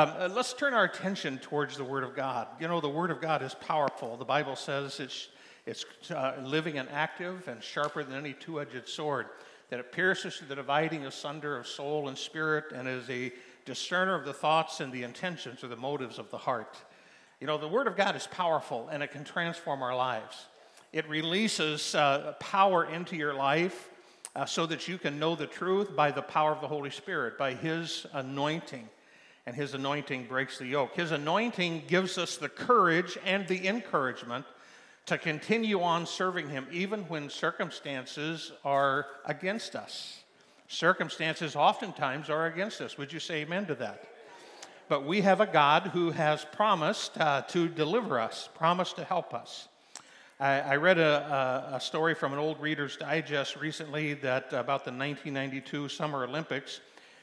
Um, uh, let's turn our attention towards the Word of God. You know, the Word of God is powerful. The Bible says it's, it's uh, living and active and sharper than any two edged sword, that it pierces to the dividing asunder of soul and spirit and is a discerner of the thoughts and the intentions or the motives of the heart. You know, the Word of God is powerful and it can transform our lives. It releases uh, power into your life uh, so that you can know the truth by the power of the Holy Spirit, by His anointing and his anointing breaks the yoke. His anointing gives us the courage and the encouragement to continue on serving him even when circumstances are against us. Circumstances oftentimes are against us. Would you say amen to that? But we have a God who has promised uh, to deliver us, promised to help us. I, I read a, a, a, story from an old Reader's Digest recently that about the 1992 Summer Olympics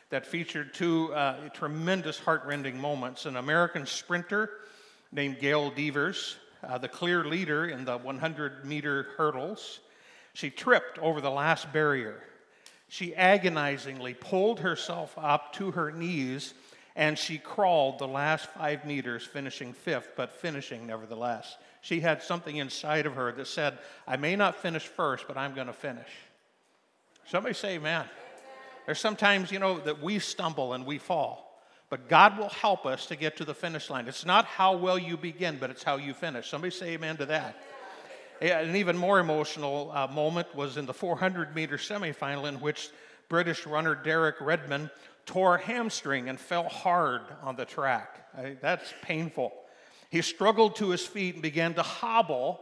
that featured two uh, tremendous heartrending moments. An American sprinter named Gail Devers, uh, the clear leader in the 100 meter hurdles, she tripped over the last barrier. She agonizingly pulled herself up to her knees and she crawled the last five meters, finishing fifth, but finishing nevertheless. She had something inside of her that said, I may not finish first, but I'm going to finish. Somebody say, Amen. There's sometimes, you know, that we stumble and we fall. But God will help us to get to the finish line. It's not how well you begin, but it's how you finish. Somebody say amen to that. An even more emotional uh, moment was in the 400 meter semifinal, in which British runner Derek Redmond tore a hamstring and fell hard on the track. that's painful. He struggled to his feet and began to hobble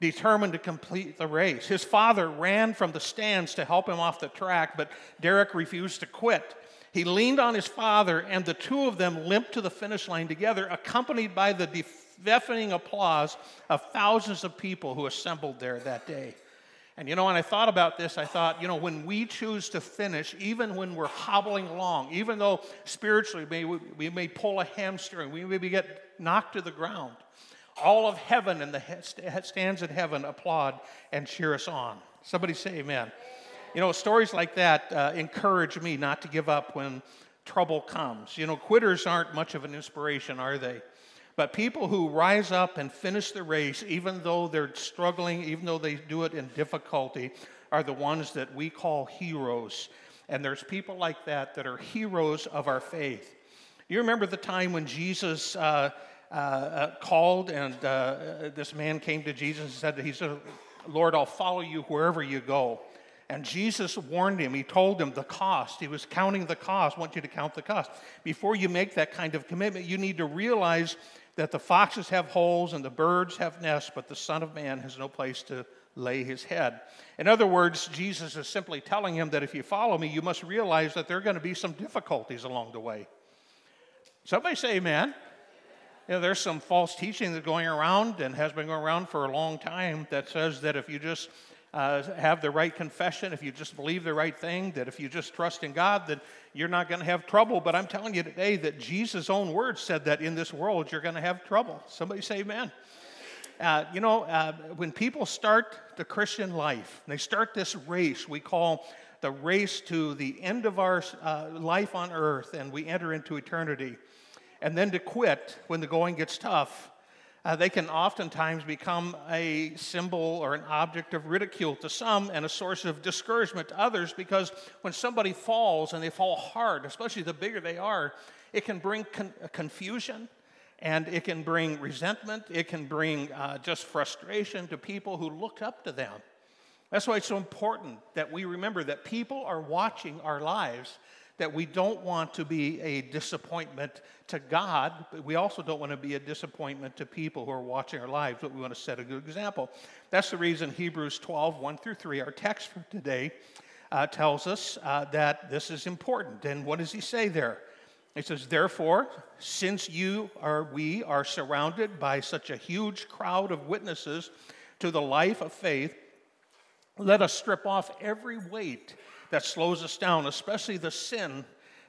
determined to complete the race. His father ran from the stands to help him off the track, but Derek refused to quit. He leaned on his father, and the two of them limped to the finish line together, accompanied by the deafening applause of thousands of people who assembled there that day. And you know, when I thought about this, I thought, you know, when we choose to finish, even when we're hobbling along, even though spiritually we may, we may pull a hamstring, we may get knocked to the ground, all of heaven and the stands in heaven applaud and cheer us on. Somebody say amen. You know, stories like that uh, encourage me not to give up when trouble comes. You know, quitters aren't much of an inspiration, are they? But people who rise up and finish the race, even though they're struggling, even though they do it in difficulty, are the ones that we call heroes. And there's people like that that are heroes of our faith. You remember the time when Jesus uh, uh, uh, called, and uh, this man came to Jesus and said, He said, Lord, I'll follow you wherever you go. And Jesus warned him. He told him the cost. He was counting the cost. I want you to count the cost. Before you make that kind of commitment, you need to realize that the foxes have holes and the birds have nests, but the Son of Man has no place to lay his head. In other words, Jesus is simply telling him that if you follow me, you must realize that there are going to be some difficulties along the way. Somebody say amen. You know, there's some false teaching that's going around and has been going around for a long time that says that if you just uh, have the right confession, if you just believe the right thing, that if you just trust in God, that you're not going to have trouble. But I'm telling you today that Jesus' own words said that in this world you're going to have trouble. Somebody say amen. Uh, you know, uh, when people start the Christian life, they start this race we call the race to the end of our uh, life on earth and we enter into eternity and then to quit when the going gets tough, uh, they can oftentimes become a symbol or an object of ridicule to some and a source of discouragement to others because when somebody falls and they fall hard, especially the bigger they are, it can bring con- confusion and it can bring resentment. It can bring uh, just frustration to people who look up to them. That's why it's so important that we remember that people are watching our lives that we don't want to be a disappointment to God, but we also don't want to be a disappointment to people who are watching our lives, but we want to set a good example. That's the reason Hebrews 12, 1 through 3, our text for today, uh, tells us uh, that this is important. And what does he say there? He says, Therefore, since you are, we are surrounded by such a huge crowd of witnesses to the life of faith, let us strip off every weight that slows us down, especially the sin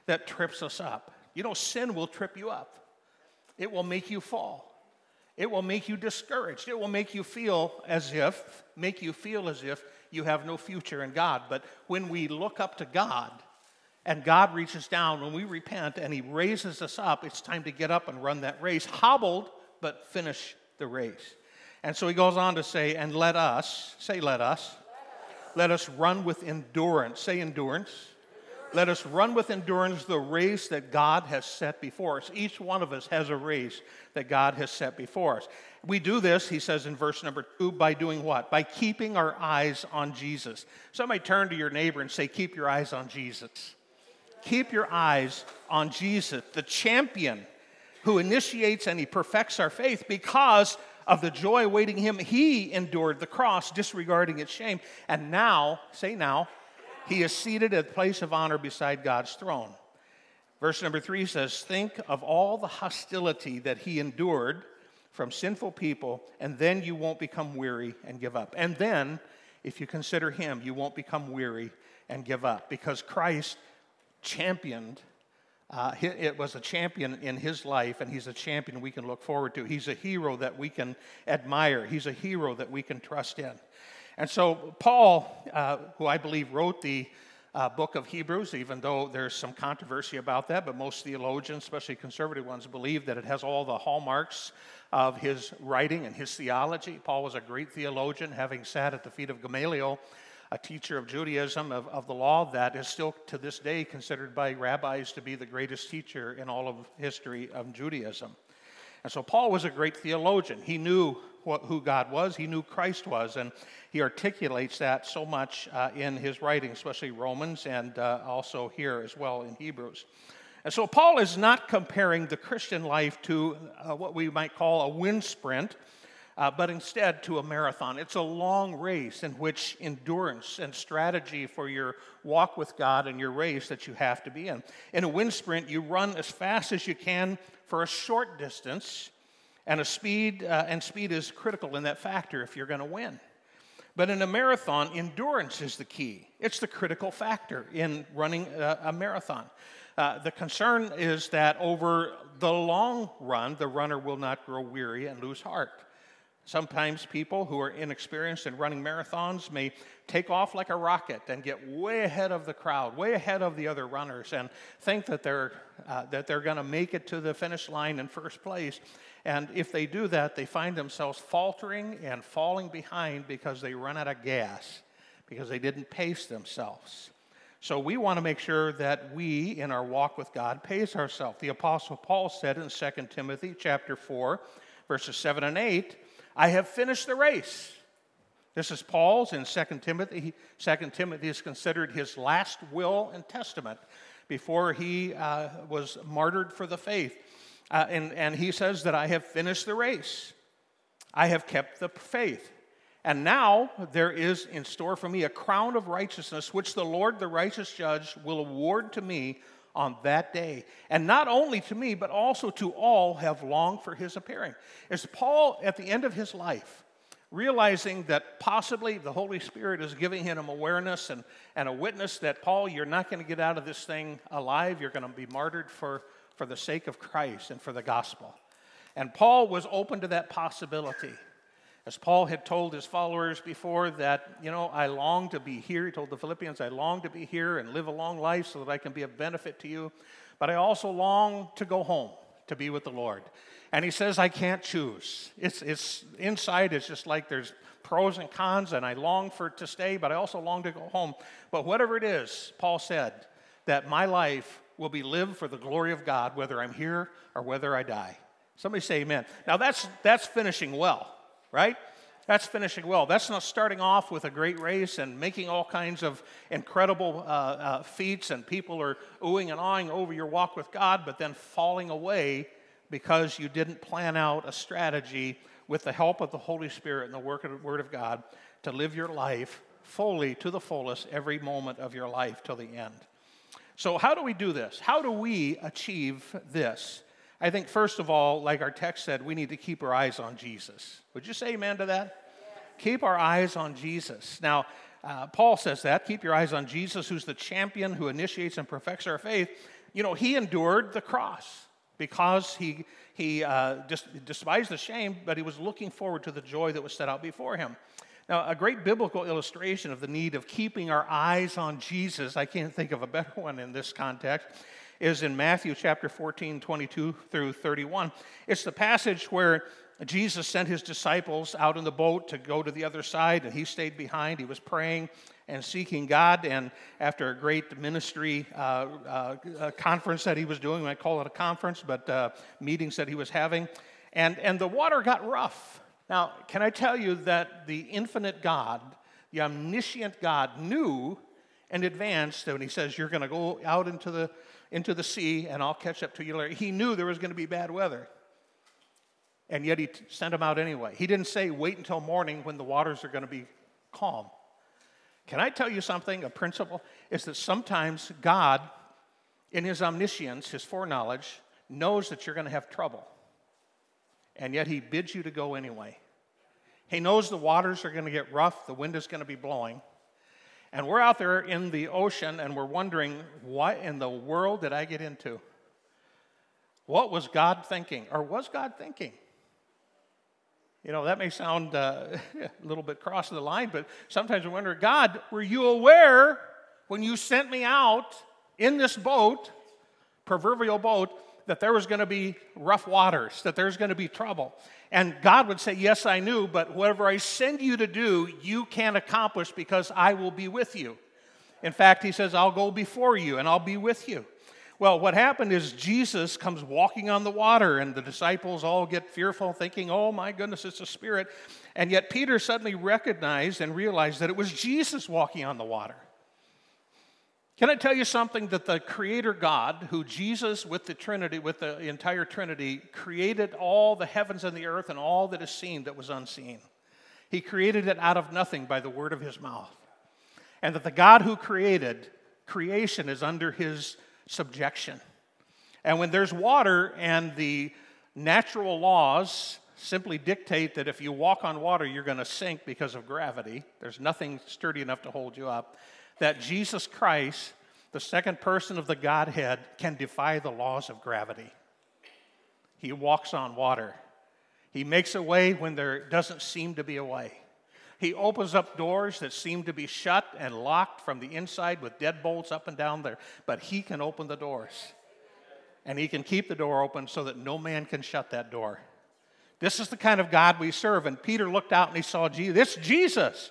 that trips us up. You know, sin will trip you up, it will make you fall. It will make you discouraged. It will make you feel as if, make you feel as if you have no future in God. But when we look up to God And God reaches down when we repent and He raises us up. It's time to get up and run that race, hobbled, but finish the race. And so He goes on to say, and let us, say, let us, let us run with endurance. Say, endurance. Let us run with endurance the race that God has set before us. Each one of us has a race that God has set before us. We do this, he says in verse number two, by doing what? By keeping our eyes on Jesus. Somebody turn to your neighbor and say, Keep your eyes on Jesus. Keep your eyes on Jesus, the champion who initiates and he perfects our faith because of the joy awaiting him. He endured the cross, disregarding its shame. And now, say now, he is seated at the place of honor beside God's throne. Verse number three says, Think of all the hostility that he endured from sinful people, and then you won't become weary and give up. And then, if you consider him, you won't become weary and give up because Christ championed. Uh, it was a champion in his life, and he's a champion we can look forward to. He's a hero that we can admire. He's a hero that we can trust in. And so, Paul, uh, who I believe wrote the uh, book of Hebrews, even though there's some controversy about that, but most theologians, especially conservative ones, believe that it has all the hallmarks of his writing and his theology. Paul was a great theologian, having sat at the feet of Gamaliel, a teacher of Judaism, of, of the law, that is still to this day considered by rabbis to be the greatest teacher in all of history of Judaism. And so Paul was a great theologian. He knew what, who God was, he knew Christ was, and he articulates that so much uh, in his writing, especially Romans and uh, also here as well in Hebrews. And so Paul is not comparing the Christian life to uh, what we might call a wind sprint, uh, but instead to a marathon. It's a long race in which endurance and strategy for your walk with God and your race that you have to be in. In a wind sprint, you run as fast as you can for a short distance, and a speed uh, and speed is critical in that factor if you're going to win. But in a marathon, endurance is the key. It's the critical factor in running a, a marathon. Uh, the concern is that over the long run, the runner will not grow weary and lose heart. Sometimes people who are inexperienced in running marathons may take off like a rocket and get way ahead of the crowd, way ahead of the other runners, and think that they're, uh, that they're going to make it to the finish line in first place. And if they do that, they find themselves faltering and falling behind because they run out of gas, because they didn't pace themselves. So we want to make sure that we, in our walk with God, pace ourselves. The Apostle Paul said in 2 Timothy chapter 4, verses 7 and 8, I have finished the race. This is Paul's in 2 Timothy. 2 Timothy is considered his last will and testament before he uh, was martyred for the faith. Uh, and, and he says that I have finished the race. I have kept the faith. And now there is in store for me a crown of righteousness, which the Lord, the righteous judge, will award to me on that day. And not only to me, but also to all have longed for his appearing. As Paul, at the end of his life, realizing that possibly the Holy Spirit is giving him awareness and, and a witness that, Paul, you're not going to get out of this thing alive, you're going to be martyred for for the sake of Christ and for the gospel. And Paul was open to that possibility. As Paul had told his followers before, that, you know, I long to be here. He told the Philippians, I long to be here and live a long life so that I can be of benefit to you. But I also long to go home to be with the Lord. And he says, I can't choose. It's, it's inside, it's just like there's pros and cons, and I long for to stay, but I also long to go home. But whatever it is, Paul said, that my life will be lived for the glory of God, whether I'm here or whether I die. Somebody say amen. Now that's, that's finishing well, right? That's finishing well. That's not starting off with a great race and making all kinds of incredible uh, uh, feats, and people are oohing and awing over your walk with God, but then falling away because you didn't plan out a strategy with the help of the Holy Spirit and the work of the Word of God to live your life fully to the fullest every moment of your life till the end. So, how do we do this? How do we achieve this? I think, first of all, like our text said, we need to keep our eyes on Jesus. Would you say amen to that? Keep our eyes on Jesus. Now, uh, Paul says that. Keep your eyes on Jesus, who's the champion who initiates and perfects our faith. You know, he endured the cross because he, he uh, despised the shame, but he was looking forward to the joy that was set out before him. Now, a great biblical illustration of the need of keeping our eyes on Jesus, I can't think of a better one in this context, is in Matthew chapter 14, 22 through 31. It's the passage where Jesus sent his disciples out in the boat to go to the other side, and he stayed behind. He was praying and seeking God. And after a great ministry uh, uh, conference that he was doing, I call it a conference, but uh, meetings that he was having, and, and the water got rough. Now, can I tell you that the infinite God, the omniscient God, knew in advance that when he says, You're going to go out into the, into the sea and I'll catch up to you later, he knew there was going to be bad weather and yet he sent them out anyway. He didn't say, wait until morning when the waters are going to be calm. Can I tell you something? A principle is that sometimes God, in his omniscience, his foreknowledge, knows that you're going to have trouble, and yet he bids you to go anyway. He knows the waters are going to get rough, the wind is going to be blowing. And we're out there in the ocean and we're wondering, what in the world did I get into? What was God thinking? Or was God thinking? You know, that may sound uh, a little bit crossing the line, but sometimes I wonder God, were you aware when you sent me out in this boat, proverbial boat, that there was going to be rough waters, that there's going to be trouble? And God would say, Yes, I knew, but whatever I send you to do, you can't accomplish because I will be with you. In fact, He says, I'll go before you and I'll be with you. Well, what happened is Jesus comes walking on the water, and the disciples all get fearful, thinking, oh my goodness, it's a spirit. And yet Peter suddenly recognized and realized that it was Jesus walking on the water. Can I tell you something that the Creator God, who Jesus with the Trinity, with the entire Trinity, created all the heavens and the earth and all that is seen that was unseen? He created it out of nothing by the word of his mouth. And that the God who created creation is under his subjection. And when there's water and the natural laws simply dictate that if you walk on water, you're going to sink because of gravity, there's nothing sturdy enough to hold you up, that Jesus Christ, the second person of the Godhead, can defy the laws of gravity. He walks on water. He makes a way when there doesn't seem to be a way. He opens up doors that seem to be shut and locked from the inside with deadbolts up and down there, but He can open the doors. And He can keep the door open so that no man can shut that door. This is the kind of God we serve. And Peter looked out and he saw Jesus. This Jesus.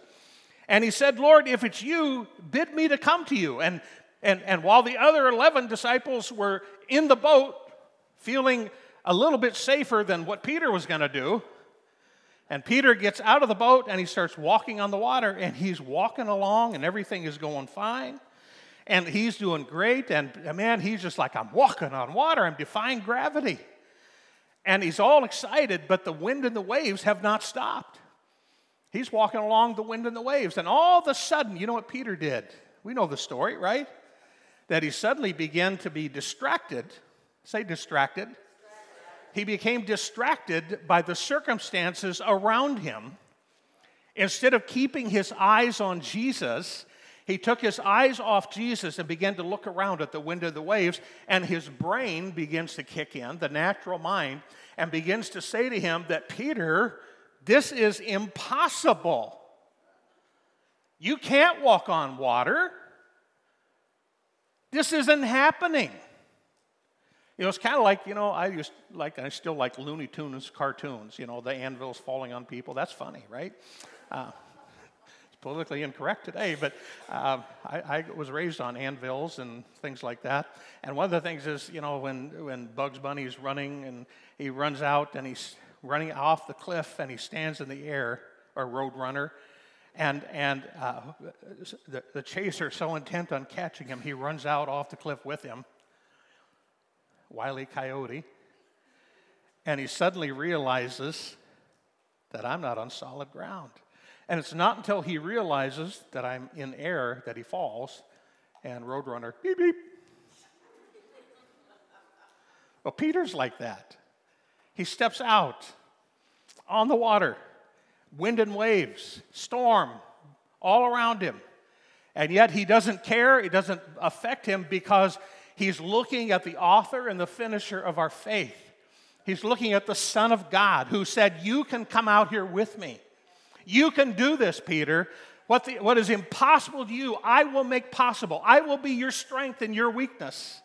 And he said, Lord, if it's you, bid me to come to you. And, and, and while the other 11 disciples were in the boat, feeling a little bit safer than what Peter was going to do, and Peter gets out of the boat and he starts walking on the water, and he's walking along, and everything is going fine. And he's doing great. And man, he's just like, I'm walking on water, I'm defying gravity. And he's all excited, but the wind and the waves have not stopped. He's walking along the wind and the waves. And all of a sudden, you know what Peter did? We know the story, right? That he suddenly began to be distracted. Say distracted he became distracted by the circumstances around him. Instead of keeping his eyes on Jesus, he took his eyes off Jesus and began to look around at the wind of the waves, and his brain begins to kick in, the natural mind, and begins to say to him that, Peter, this is impossible. You can't walk on water. This isn't happening. You know, it's kind of like, you know, I used like, I still like Looney Tunes cartoons, you know, the anvils falling on people. That's funny, right? Uh, it's politically incorrect today, but uh, I, I, was raised on anvils and things like that. And one of the things is, you know, when, when Bugs Bunny is running and he runs out and he's running off the cliff and he stands in the air, or Roadrunner, and, and uh, the, the chaser so intent on catching him, he runs out off the cliff with him Wile E. Coyote, and he suddenly realizes that I'm not on solid ground. And it's not until he realizes that I'm in air that he falls, and Roadrunner, beep, beep. well, Peter's like that. He steps out on the water, wind and waves, storm all around him. And yet he doesn't care, it doesn't affect him because He's looking at the author and the finisher of our faith. He's looking at the Son of God who said, You can come out here with me. You can do this, Peter. What, the, what is impossible to you, I will make possible. I will be your strength and your weakness.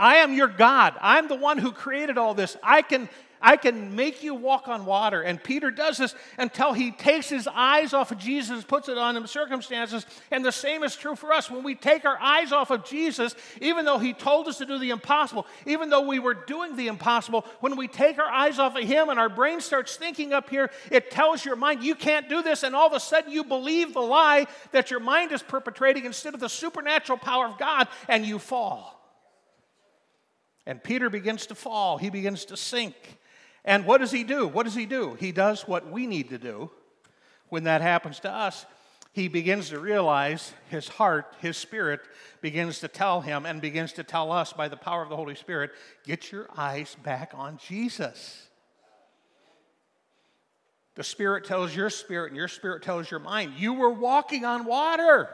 I am your God. I'm the one who created all this. I can I can make you walk on water. And Peter does this until he takes his eyes off of Jesus, puts it on him circumstances. And the same is true for us. When we take our eyes off of Jesus, even though he told us to do the impossible, even though we were doing the impossible, when we take our eyes off of him and our brain starts thinking up here, it tells your mind, you can't do this. And all of a sudden, you believe the lie that your mind is perpetrating instead of the supernatural power of God, and you fall. And Peter begins to fall, he begins to sink. And what does he do? What does he do? He does what we need to do when that happens to us. He begins to realize his heart, his spirit begins to tell him and begins to tell us by the power of the Holy Spirit get your eyes back on Jesus. The Spirit tells your spirit, and your spirit tells your mind, you were walking on water.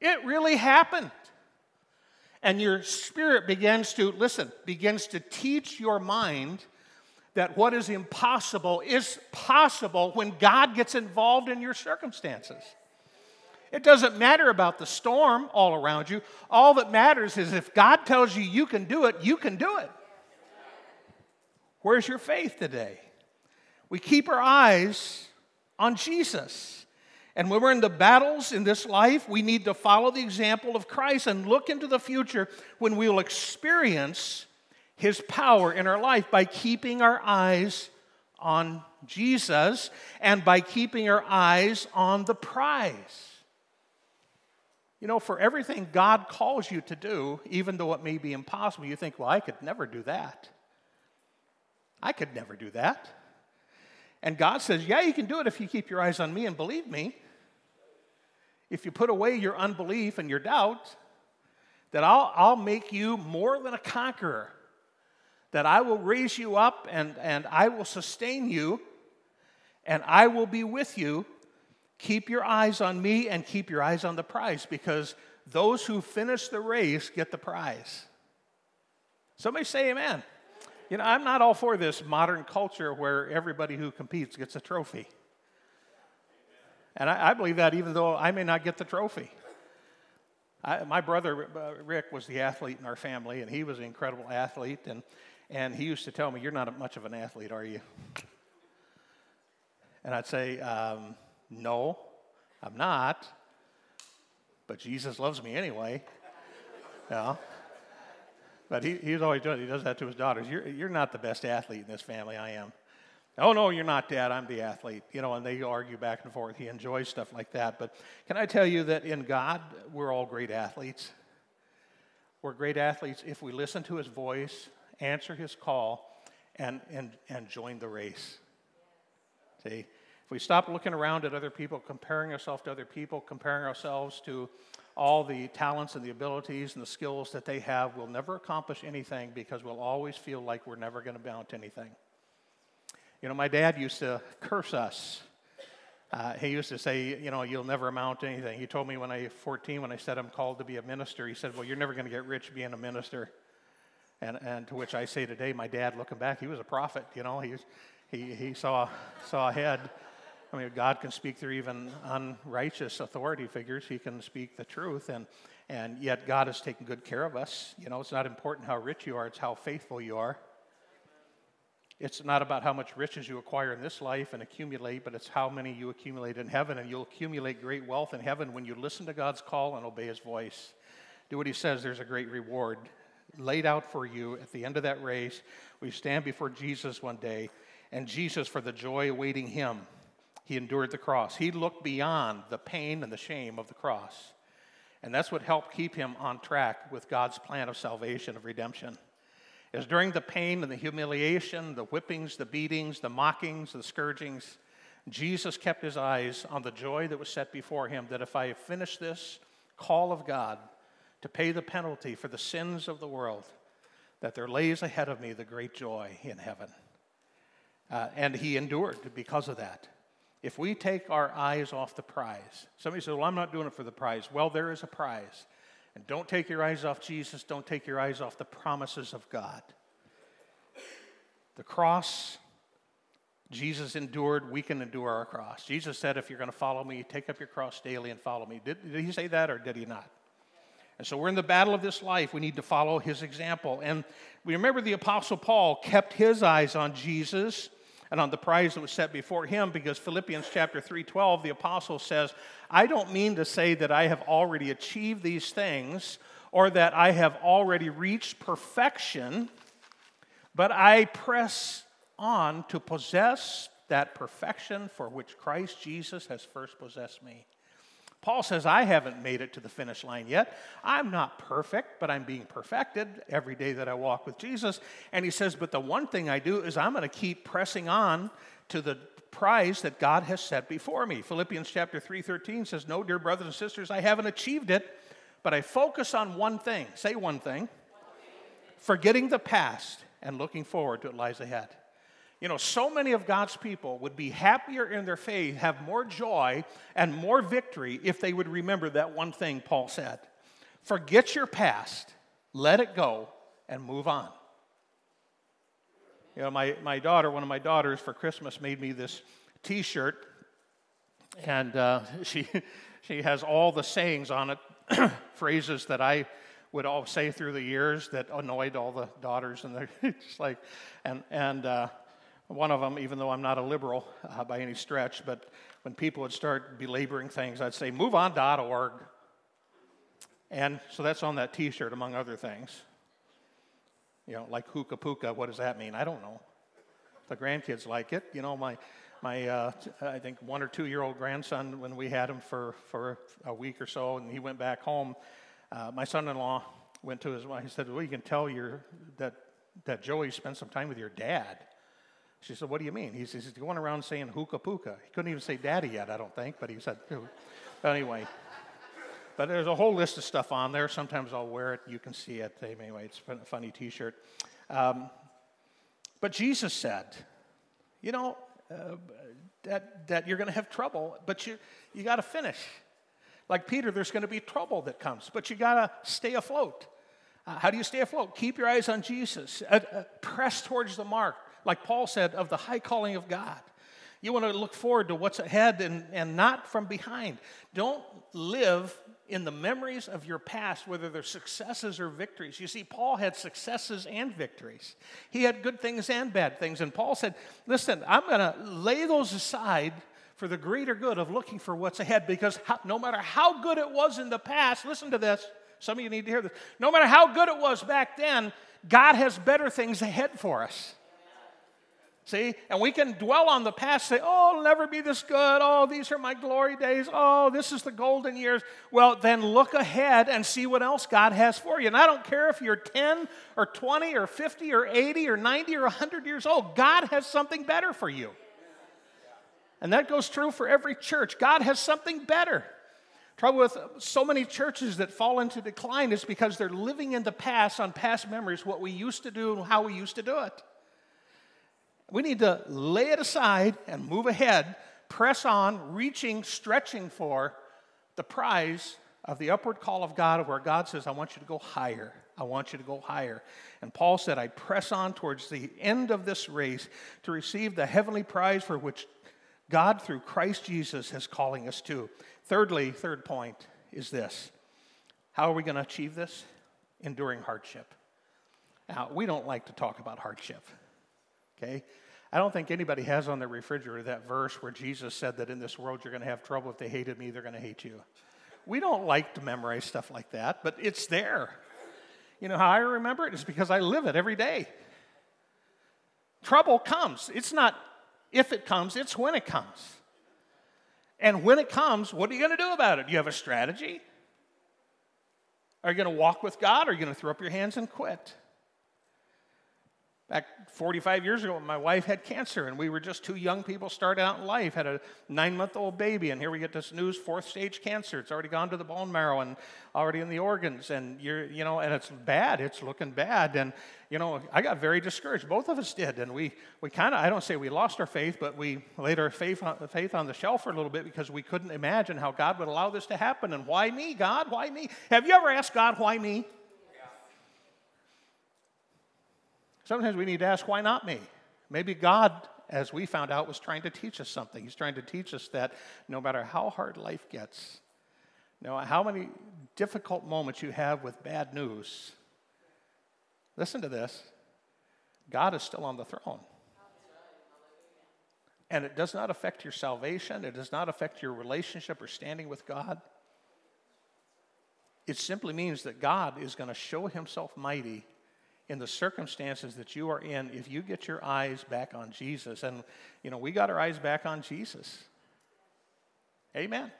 It really happened. And your spirit begins to, listen, begins to teach your mind that what is impossible is possible when God gets involved in your circumstances. It doesn't matter about the storm all around you. All that matters is if God tells you you can do it, you can do it. Where's your faith today? We keep our eyes on Jesus. And when we're in the battles in this life, we need to follow the example of Christ and look into the future when we will experience his power in our life by keeping our eyes on Jesus and by keeping our eyes on the prize. You know, for everything God calls you to do, even though it may be impossible, you think, well, I could never do that. I could never do that. And God says, yeah, you can do it if you keep your eyes on me and believe me. If you put away your unbelief and your doubt, that I'll, I'll make you more than a conqueror that I will raise you up and, and I will sustain you and I will be with you. Keep your eyes on me and keep your eyes on the prize because those who finish the race get the prize. Somebody say amen. You know, I'm not all for this modern culture where everybody who competes gets a trophy. And I, I believe that even though I may not get the trophy. I, my brother uh, Rick was the athlete in our family, and he was an incredible athlete. And and he used to tell me, You're not much of an athlete, are you? And I'd say, um, No, I'm not. But Jesus loves me anyway. Yeah. But he, he's always doing He does that to his daughters. You're, you're not the best athlete in this family. I am. Oh, no, you're not, Dad. I'm the athlete. You know, and they argue back and forth. He enjoys stuff like that. But can I tell you that in God, we're all great athletes? We're great athletes if we listen to his voice answer his call, and, and, and join the race. See? If we stop looking around at other people, comparing ourselves to other people, comparing ourselves to all the talents and the abilities and the skills that they have, we'll never accomplish anything because we'll always feel like we're never going to mount anything. You know, my dad used to curse us. Uh, he used to say, you know, you'll never amount to anything. He told me when I was 14, when I said I'm called to be a minister, he said, well, you're never going to get rich being a minister. And, and to which I say today, my dad, looking back, he was a prophet. You know, he, he, he saw, saw ahead. I mean, God can speak through even unrighteous authority figures. He can speak the truth, and, and yet God has taken good care of us. You know, it's not important how rich you are, it's how faithful you are. It's not about how much riches you acquire in this life and accumulate, but it's how many you accumulate in heaven. And you'll accumulate great wealth in heaven when you listen to God's call and obey His voice. Do what He says, there's a great reward laid out for you at the end of that race. We stand before Jesus one day, and Jesus, for the joy awaiting him, he endured the cross. He looked beyond the pain and the shame of the cross. And that's what helped keep him on track with God's plan of salvation, of redemption. Is during the pain and the humiliation, the whippings, the beatings, the mockings, the scourgings, Jesus kept his eyes on the joy that was set before him that if I finish this call of God, to pay the penalty for the sins of the world, that there lays ahead of me the great joy in heaven. Uh, and he endured because of that. If we take our eyes off the prize, somebody says, Well, I'm not doing it for the prize. Well, there is a prize. And don't take your eyes off Jesus, don't take your eyes off the promises of God. The cross Jesus endured, we can endure our cross. Jesus said, If you're going to follow me, take up your cross daily and follow me. Did, did he say that or did he not? And so we're in the battle of this life. We need to follow his example. And we remember the Apostle Paul kept his eyes on Jesus and on the prize that was set before him because Philippians chapter 3:12 the apostle says, "I don't mean to say that I have already achieved these things or that I have already reached perfection, but I press on to possess that perfection for which Christ Jesus has first possessed me." Paul says, I haven't made it to the finish line yet. I'm not perfect, but I'm being perfected every day that I walk with Jesus. And he says, But the one thing I do is I'm going to keep pressing on to the prize that God has set before me. Philippians chapter 3:13 says, "No, dear brothers and sisters, I haven't achieved it, but I focus on one thing. Say one thing. Forgetting the past and looking forward to what lies ahead." You know, so many of God's people would be happier in their faith, have more joy and more victory if they would remember that one thing Paul said forget your past, let it go, and move on. You know, my, my daughter, one of my daughters for Christmas made me this t shirt, and uh, she, she has all the sayings on it, phrases that I would all say through the years that annoyed all the daughters, and they're just like, and, and, uh, one of them, even though I'm not a liberal uh, by any stretch, but when people would start belaboring things, I'd say, moveon.org. And so that's on that t shirt, among other things. You know, like hookah puka, what does that mean? I don't know. The grandkids like it. You know, my, my uh, I think one or two year old grandson, when we had him for, for a week or so, and he went back home, uh, my son in law went to his wife. He said, Well, you can tell your, that, that Joey spent some time with your dad. She said, What do you mean? He says, He's going around saying hookah puka. He couldn't even say daddy yet, I don't think, but he said, anyway. But there's a whole list of stuff on there. Sometimes I'll wear it. You can see it. Anyway, it's a funny t shirt. Um, but Jesus said, You know, uh, that, that you're going to have trouble, but you, you got to finish. Like Peter, there's going to be trouble that comes, but you got to stay afloat. Uh, how do you stay afloat? Keep your eyes on Jesus. Uh, uh press towards the mark like Paul said, of the high calling of God. You want to look forward to what's ahead and, and not from behind. Don't live in the memories of your past, whether they're successes or victories. You see, Paul had successes and victories. He had good things and bad things. And Paul said, Listen, I'm going to lay those aside for the greater good of looking for what's ahead because how, no matter how good it was in the past, listen to this. Some of you need to hear this. No matter how good it was back then, God has better things ahead for us. See? And we can dwell on the past, say, oh, it'll never be this good. Oh, these are my glory days. Oh, this is the golden years. Well, then look ahead and see what else God has for you. And I don't care if you're 10 or 20 or 50 or 80 or 90 or 100 years old, God has something better for you. And that goes true for every church. God has something better. Trouble with so many churches that fall into decline is because they're living in the past on past memories, what we used to do and how we used to do it. We need to lay it aside and move ahead, press on, reaching, stretching for the prize of the upward call of God, where God says, I want you to go higher. I want you to go higher. And Paul said, I press on towards the end of this race to receive the heavenly prize for which God, through Christ Jesus, is calling us to. Thirdly, third point is this How are we going to achieve this? Enduring hardship. Now, we don't like to talk about hardship. Okay? I don't think anybody has on their refrigerator that verse where Jesus said that in this world you're going to have trouble. If they hated me, they're going to hate you. We don't like to memorize stuff like that, but it's there. You know how I remember it? It's because I live it every day. Trouble comes. It's not if it comes, it's when it comes. And when it comes, what are you going to do about it? Do you have a strategy? Are you going to walk with God or are you going to throw up your hands and quit? Back 45 years ago, my wife had cancer, and we were just two young people starting out in life, had a nine month old baby, and here we get this news fourth stage cancer. It's already gone to the bone marrow and already in the organs, and you're, you know, and it's bad. It's looking bad. And, you know, I got very discouraged. Both of us did. And we, we kind of, I don't say we lost our faith, but we laid our faith on, faith on the shelf for a little bit because we couldn't imagine how God would allow this to happen. And why me, God? Why me? Have you ever asked God, why me? Sometimes we need to ask, why not me? Maybe God as we found out, was trying to teach us something. He's trying to teach us that no matter how hard life gets, no matter how many difficult moments you have with bad news, listen to this God is still on the throne. And it does not affect your salvation, it does not affect your relationship or standing with God. It simply means that God is going to show himself mighty in the circumstances that you are in if you get your eyes back on Jesus. And, you know, we got our eyes back on Jesus. Amen.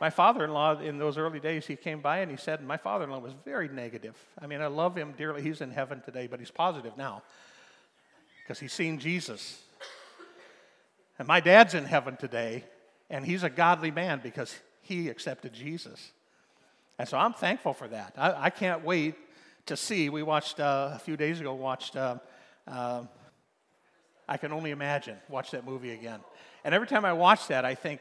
My father in law, in those early days, he came by and he said, My father in law was very negative. I mean, I love him dearly. He's in heaven today, but he's positive now because he's seen Jesus. And my dad's in heaven today, and he's a godly man because he accepted Jesus. And so I'm thankful for that. I, I can't wait to see. We watched uh, a few days ago, watched uh, uh, I Can Only Imagine, watch that movie again. And every time I watch that, I think,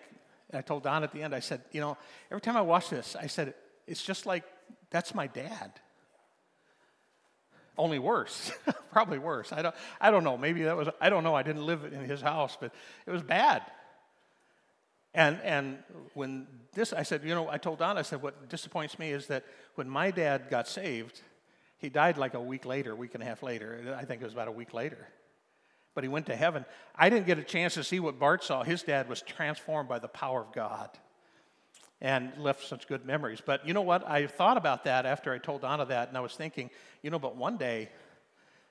I told Don at the end, I said, you know, every time I watch this, I said, it's just like, that's my dad. Only worse, probably worse. I don't, I don't know. Maybe that was, I don't know. I didn't live in his house, but it was bad. And, and when this, I said, you know, I told Don, I said, what disappoints me is that when my dad got saved, he died like a week later, a week and a half later. I think it was about a week later. But he went to heaven. I didn't get a chance to see what Bart saw. His dad was transformed by the power of God and left such good memories. But you know what? I thought about that after I told Donna that, and I was thinking, you know, but one day,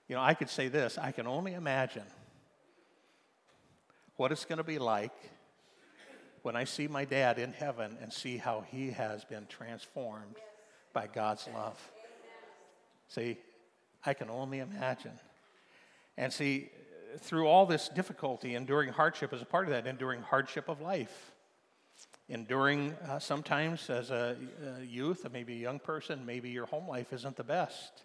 you know, I could say this I can only imagine what it's going to be like when I see my dad in heaven and see how he has been transformed by God's love. See, I can only imagine. And see, through all this difficulty, enduring hardship is a part of that, enduring hardship of life. Enduring uh, sometimes as a, a youth, maybe a young person, maybe your home life isn't the best.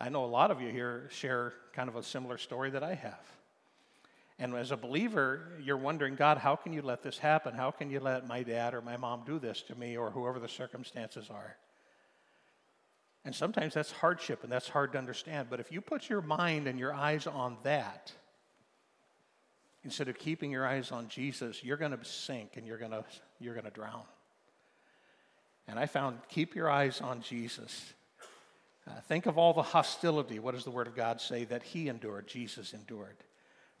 I know a lot of you here share kind of a similar story that I have. And as a believer, you're wondering, God, how can you let this happen? How can you let my dad or my mom do this to me or whoever the circumstances are? And sometimes that's hardship and that's hard to understand. But if you put your mind and your eyes on that, instead of keeping your eyes on Jesus, you're going to sink and you're going to, you're going to drown. And I found keep your eyes on Jesus. Uh, think of all the hostility. What does the Word of God say that He endured, Jesus endured?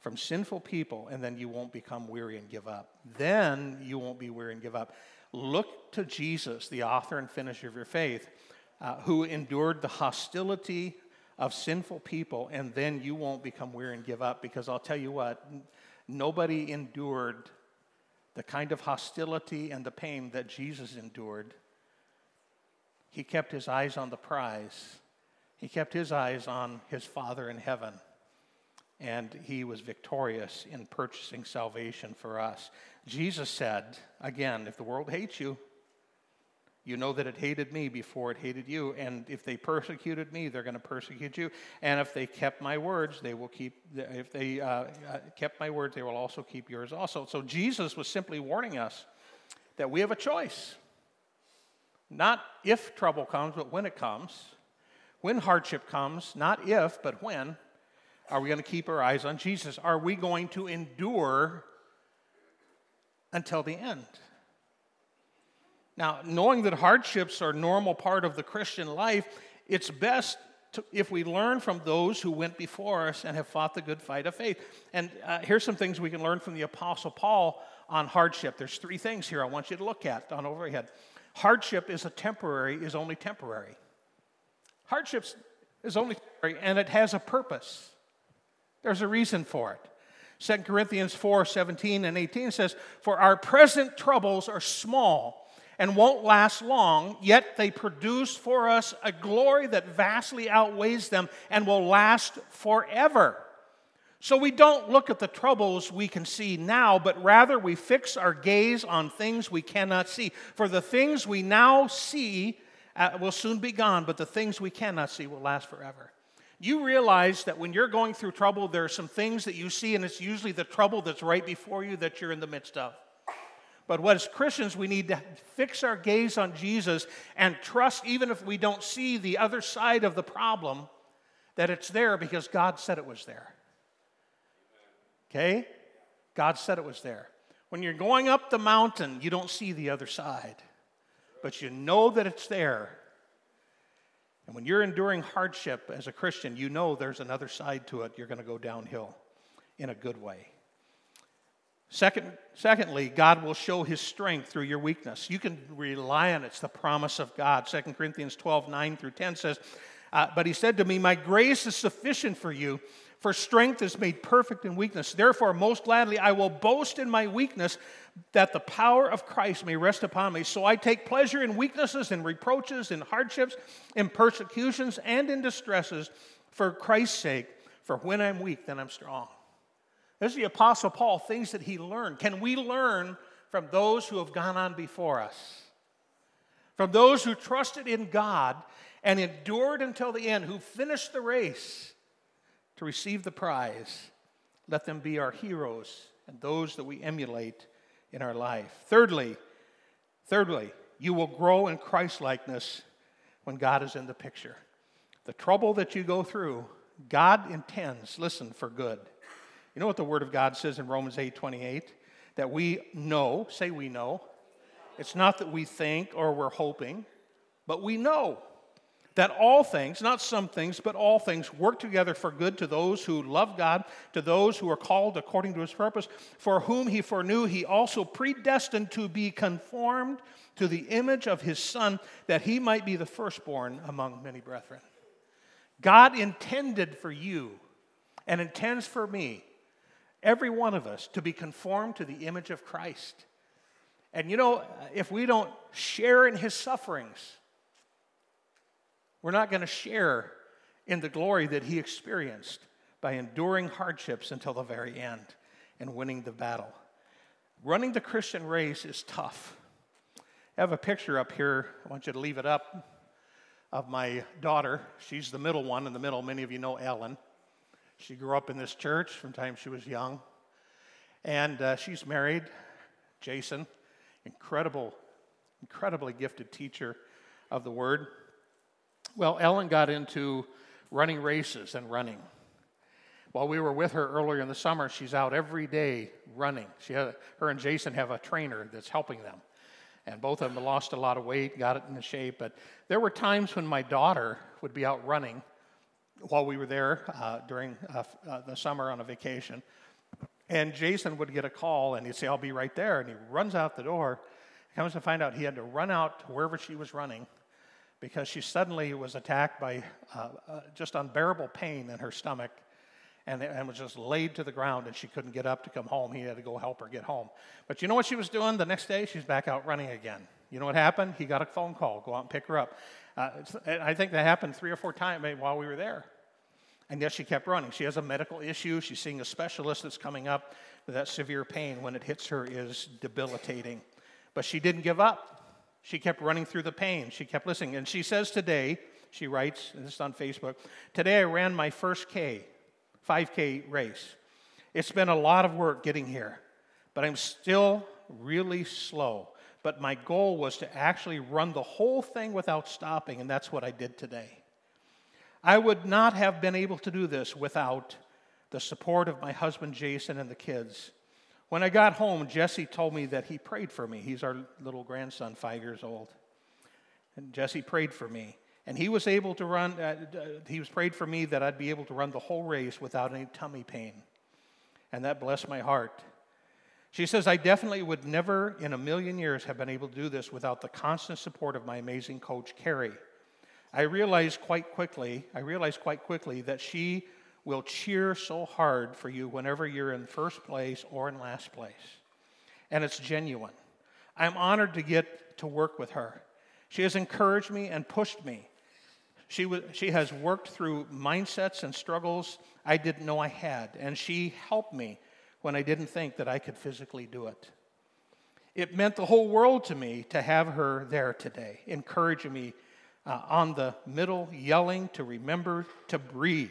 from sinful people, and then you won't become weary and give up. Then you won't be weary and give up. Look to Jesus, the author and finisher of your faith, uh, who endured the hostility of sinful people, and then you won't become weary and give up. Because I'll tell you what, nobody endured the kind of hostility and the pain that Jesus endured. He kept his eyes on the prize, he kept his eyes on his Father in heaven and he was victorious in purchasing salvation for us. Jesus said, again, if the world hates you, you know that it hated me before it hated you. And if they persecuted me, they're going to persecute you. And if they kept my words, they will keep, if they uh, uh, kept my words, they will also keep yours also. So Jesus was simply warning us that we have a choice. Not if trouble comes, but when it comes. When hardship comes, not if, but when. Are we going to keep our eyes on Jesus? Are we going to endure until the end? Now, knowing that hardships are a normal part of the Christian life, it's best to, if we learn from those who went before us and have fought the good fight of faith. And uh, here's some things we can learn from the Apostle Paul on hardship. There's three things here I want you to look at on overhead. Hardship is a temporary, is only temporary. Hardships is only temporary, and it has a purpose. There's a reason for it. 2 Corinthians 4 17 and 18 says, For our present troubles are small and won't last long, yet they produce for us a glory that vastly outweighs them and will last forever. So we don't look at the troubles we can see now, but rather we fix our gaze on things we cannot see. For the things we now see uh, will soon be gone, but the things we cannot see will last forever. You realize that when you're going through trouble, there are some things that you see, and it's usually the trouble that's right before you that you're in the midst of. But what as Christians, we need to fix our gaze on Jesus and trust, even if we don't see the other side of the problem, that it's there because God said it was there. Okay? God said it was there. When you're going up the mountain, you don't see the other side, but you know that it's there. And when you're enduring hardship as a Christian, you know there's another side to it. You're going to go downhill in a good way. Second, secondly, God will show his strength through your weakness. You can rely on it. It's the promise of God. 2 Corinthians 12, 9 through 10 says, uh, But he said to me, My grace is sufficient for you, for strength is made perfect in weakness. Therefore, most gladly, I will boast in my weakness, that the power of Christ may rest upon me. So I take pleasure in weaknesses, in reproaches, in hardships, in persecutions, and in distresses for Christ's sake. For when I'm weak, then I'm strong. This is the Apostle Paul, things that he learned. Can we learn from those who have gone on before us? From those who trusted in God and endured until the end, who finished the race to receive the prize. Let them be our heroes and those that we emulate in our life. Thirdly, thirdly, you will grow in Christlikeness when God is in the picture. The trouble that you go through, God intends, listen, for good. You know what the Word of God says in Romans 8 28? That we know, say we know. It's not that we think or we're hoping, but we know that all things, not some things, but all things work together for good to those who love God, to those who are called according to his purpose, for whom he foreknew, he also predestined to be conformed to the image of his Son, that he might be the firstborn among many brethren. God intended for you and intends for me, every one of us, to be conformed to the image of Christ. And you know, if we don't share in his sufferings, we're not going to share in the glory that he experienced by enduring hardships until the very end and winning the battle. Running the Christian race is tough. I have a picture up here. I want you to leave it up of my daughter. She's the middle one in the middle. Many of you know Ellen. She grew up in this church from time she was young. And uh, she's married, Jason, incredible, incredibly gifted teacher of the word. Well, Ellen got into running races and running. While we were with her earlier in the summer, she's out every day running. She had, her and Jason have a trainer that's helping them. And both of them lost a lot of weight, got it into shape. But there were times when my daughter would be out running while we were there uh, during uh, uh, the summer on a vacation. And Jason would get a call and he'd say, I'll be right there. And he runs out the door, comes to find out he had to run out to wherever she was running because she suddenly was attacked by uh, uh, just unbearable pain in her stomach and, and was just laid to the ground and she couldn't get up to come home. He had to go help her get home. But you know what she was doing? The next day, she's back out running again. You know what happened? He got a phone call, go out and pick her up. Uh, I think that happened three or four times while we were there. And yet she kept running. She has a medical issue. She's seeing a specialist that's coming up. That severe pain when it hits her is debilitating. But she didn't give up. She kept running through the pain. She kept listening. And she says today, she writes, this is on Facebook, today I ran my first K, 5K race. It's been a lot of work getting here, but I'm still really slow. But my goal was to actually run the whole thing without stopping, and that's what I did today. I would not have been able to do this without the support of my husband Jason and the kids. When I got home, Jesse told me that he prayed for me. He's our little grandson, five years old. And Jesse prayed for me. And he was able to run, uh, he was prayed for me that I'd be able to run the whole race without any tummy pain. And that blessed my heart. She says, I definitely would never in a million years have been able to do this without the constant support of my amazing coach, Carrie. I realized quite quickly, I realized quite quickly that she will cheer so hard for you whenever you're in first place or in last place. And it's genuine. I'm honored to get to work with her. She has encouraged me and pushed me. She, w- she has worked through mindsets and struggles I didn't know I had, and she helped me when I didn't think that I could physically do it. It meant the whole world to me to have her there today, encouraging me uh, on the middle, yelling to remember to breathe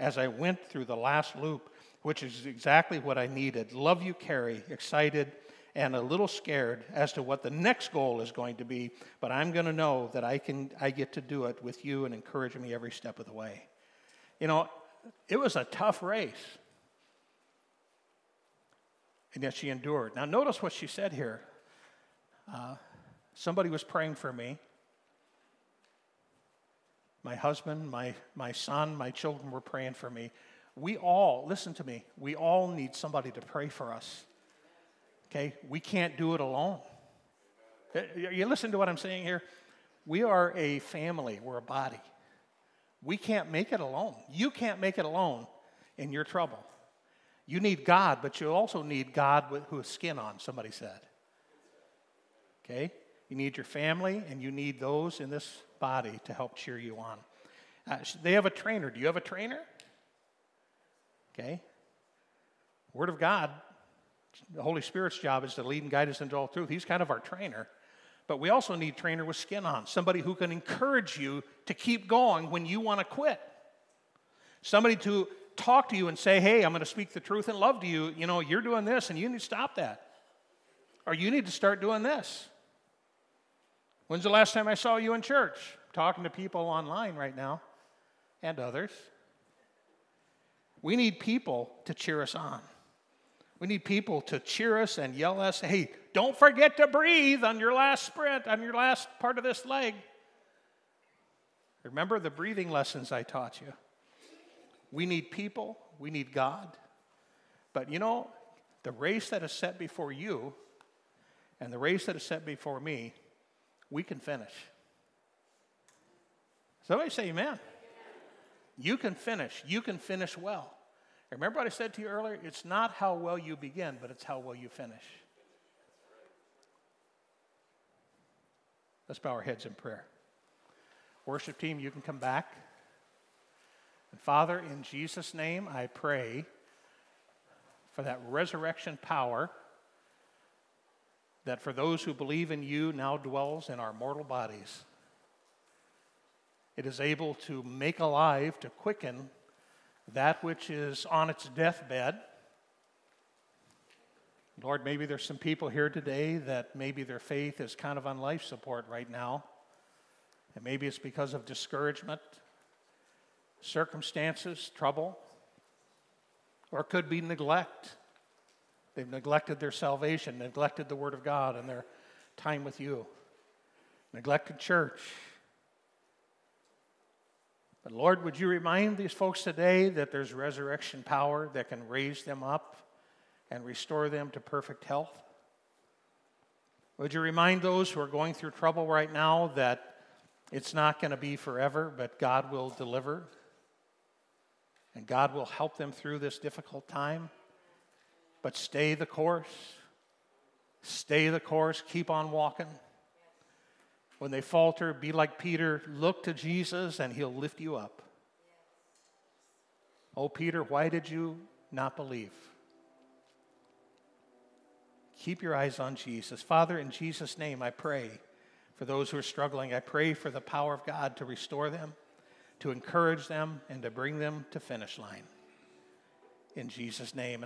as I went through the last loop, which is exactly what I needed. Love you, Carrie, excited and a little scared as to what the next goal is going to be, but I'm going to know that I can I get to do it with you and encouraging me every step of the way. You know, it was a tough race. And yet she endured. Now, notice what she said here. Uh, somebody was praying for me. My husband, my, my son, my children were praying for me. We all, listen to me, we all need somebody to pray for us. Okay? We can't do it alone. Uh, you listen to what I'm saying here? We are a family, we're a body. We can't make it alone. You can't make it alone in your trouble. You need God, but you also need God with, who has skin on, somebody said. Okay? You need your family, and you need those in this body to help cheer you on. Uh, they have a trainer. Do you have a trainer? Okay? Word of God, the Holy Spirit's job is to lead and guide us into all truth. He's kind of our trainer. But we also need trainer with skin on, somebody who can encourage you to keep going when you want to quit. Somebody to talk to you and say, "Hey, I'm going to speak the truth and love to you. You know, you're doing this and you need to stop that." Or you need to start doing this. When's the last time I saw you in church? talking to people online right now and others. We need people to cheer us on. We need people to cheer us and yell us, hey, don't forget to breathe on your last sprint, on your last part of this leg. Remember the breathing lessons I taught you. We need people, we need God. But you know, the race that is set before you and the race that is set before me, we can finish. Somebody say amen. You can finish. You can finish well. Remember what I said to you earlier? It's not how well you begin, but it's how well you finish. Let's bow our heads in prayer. Worship team, you can come back. And Father, in Jesus' name, I pray for that resurrection power that for those who believe in you now dwells in our mortal bodies. It is able to make alive, to quicken that which is on its deathbed. Lord, maybe there's some people here today that maybe their faith is kind of on life support right now. And maybe it's because of discouragement, circumstances, trouble, or it could be neglect. They've neglected their salvation, neglected the Word of God and their time with you, neglected church. But Lord, would you remind these folks today that there's resurrection power that can raise them up and restore them to perfect health? Would you remind those who are going through trouble right now that it's not going to be forever, but God will deliver and God will help them through this difficult time? But stay the course. Stay the course. Keep on walking. When they falter, be like Peter, look to Jesus and he'll lift you up. Oh, Peter, why did you not believe? Keep your eyes on Jesus. Father, in Jesus' name, I pray for those who are struggling. I pray for the power of God to restore them, to encourage them, and to bring them to finish line. In Jesus' name.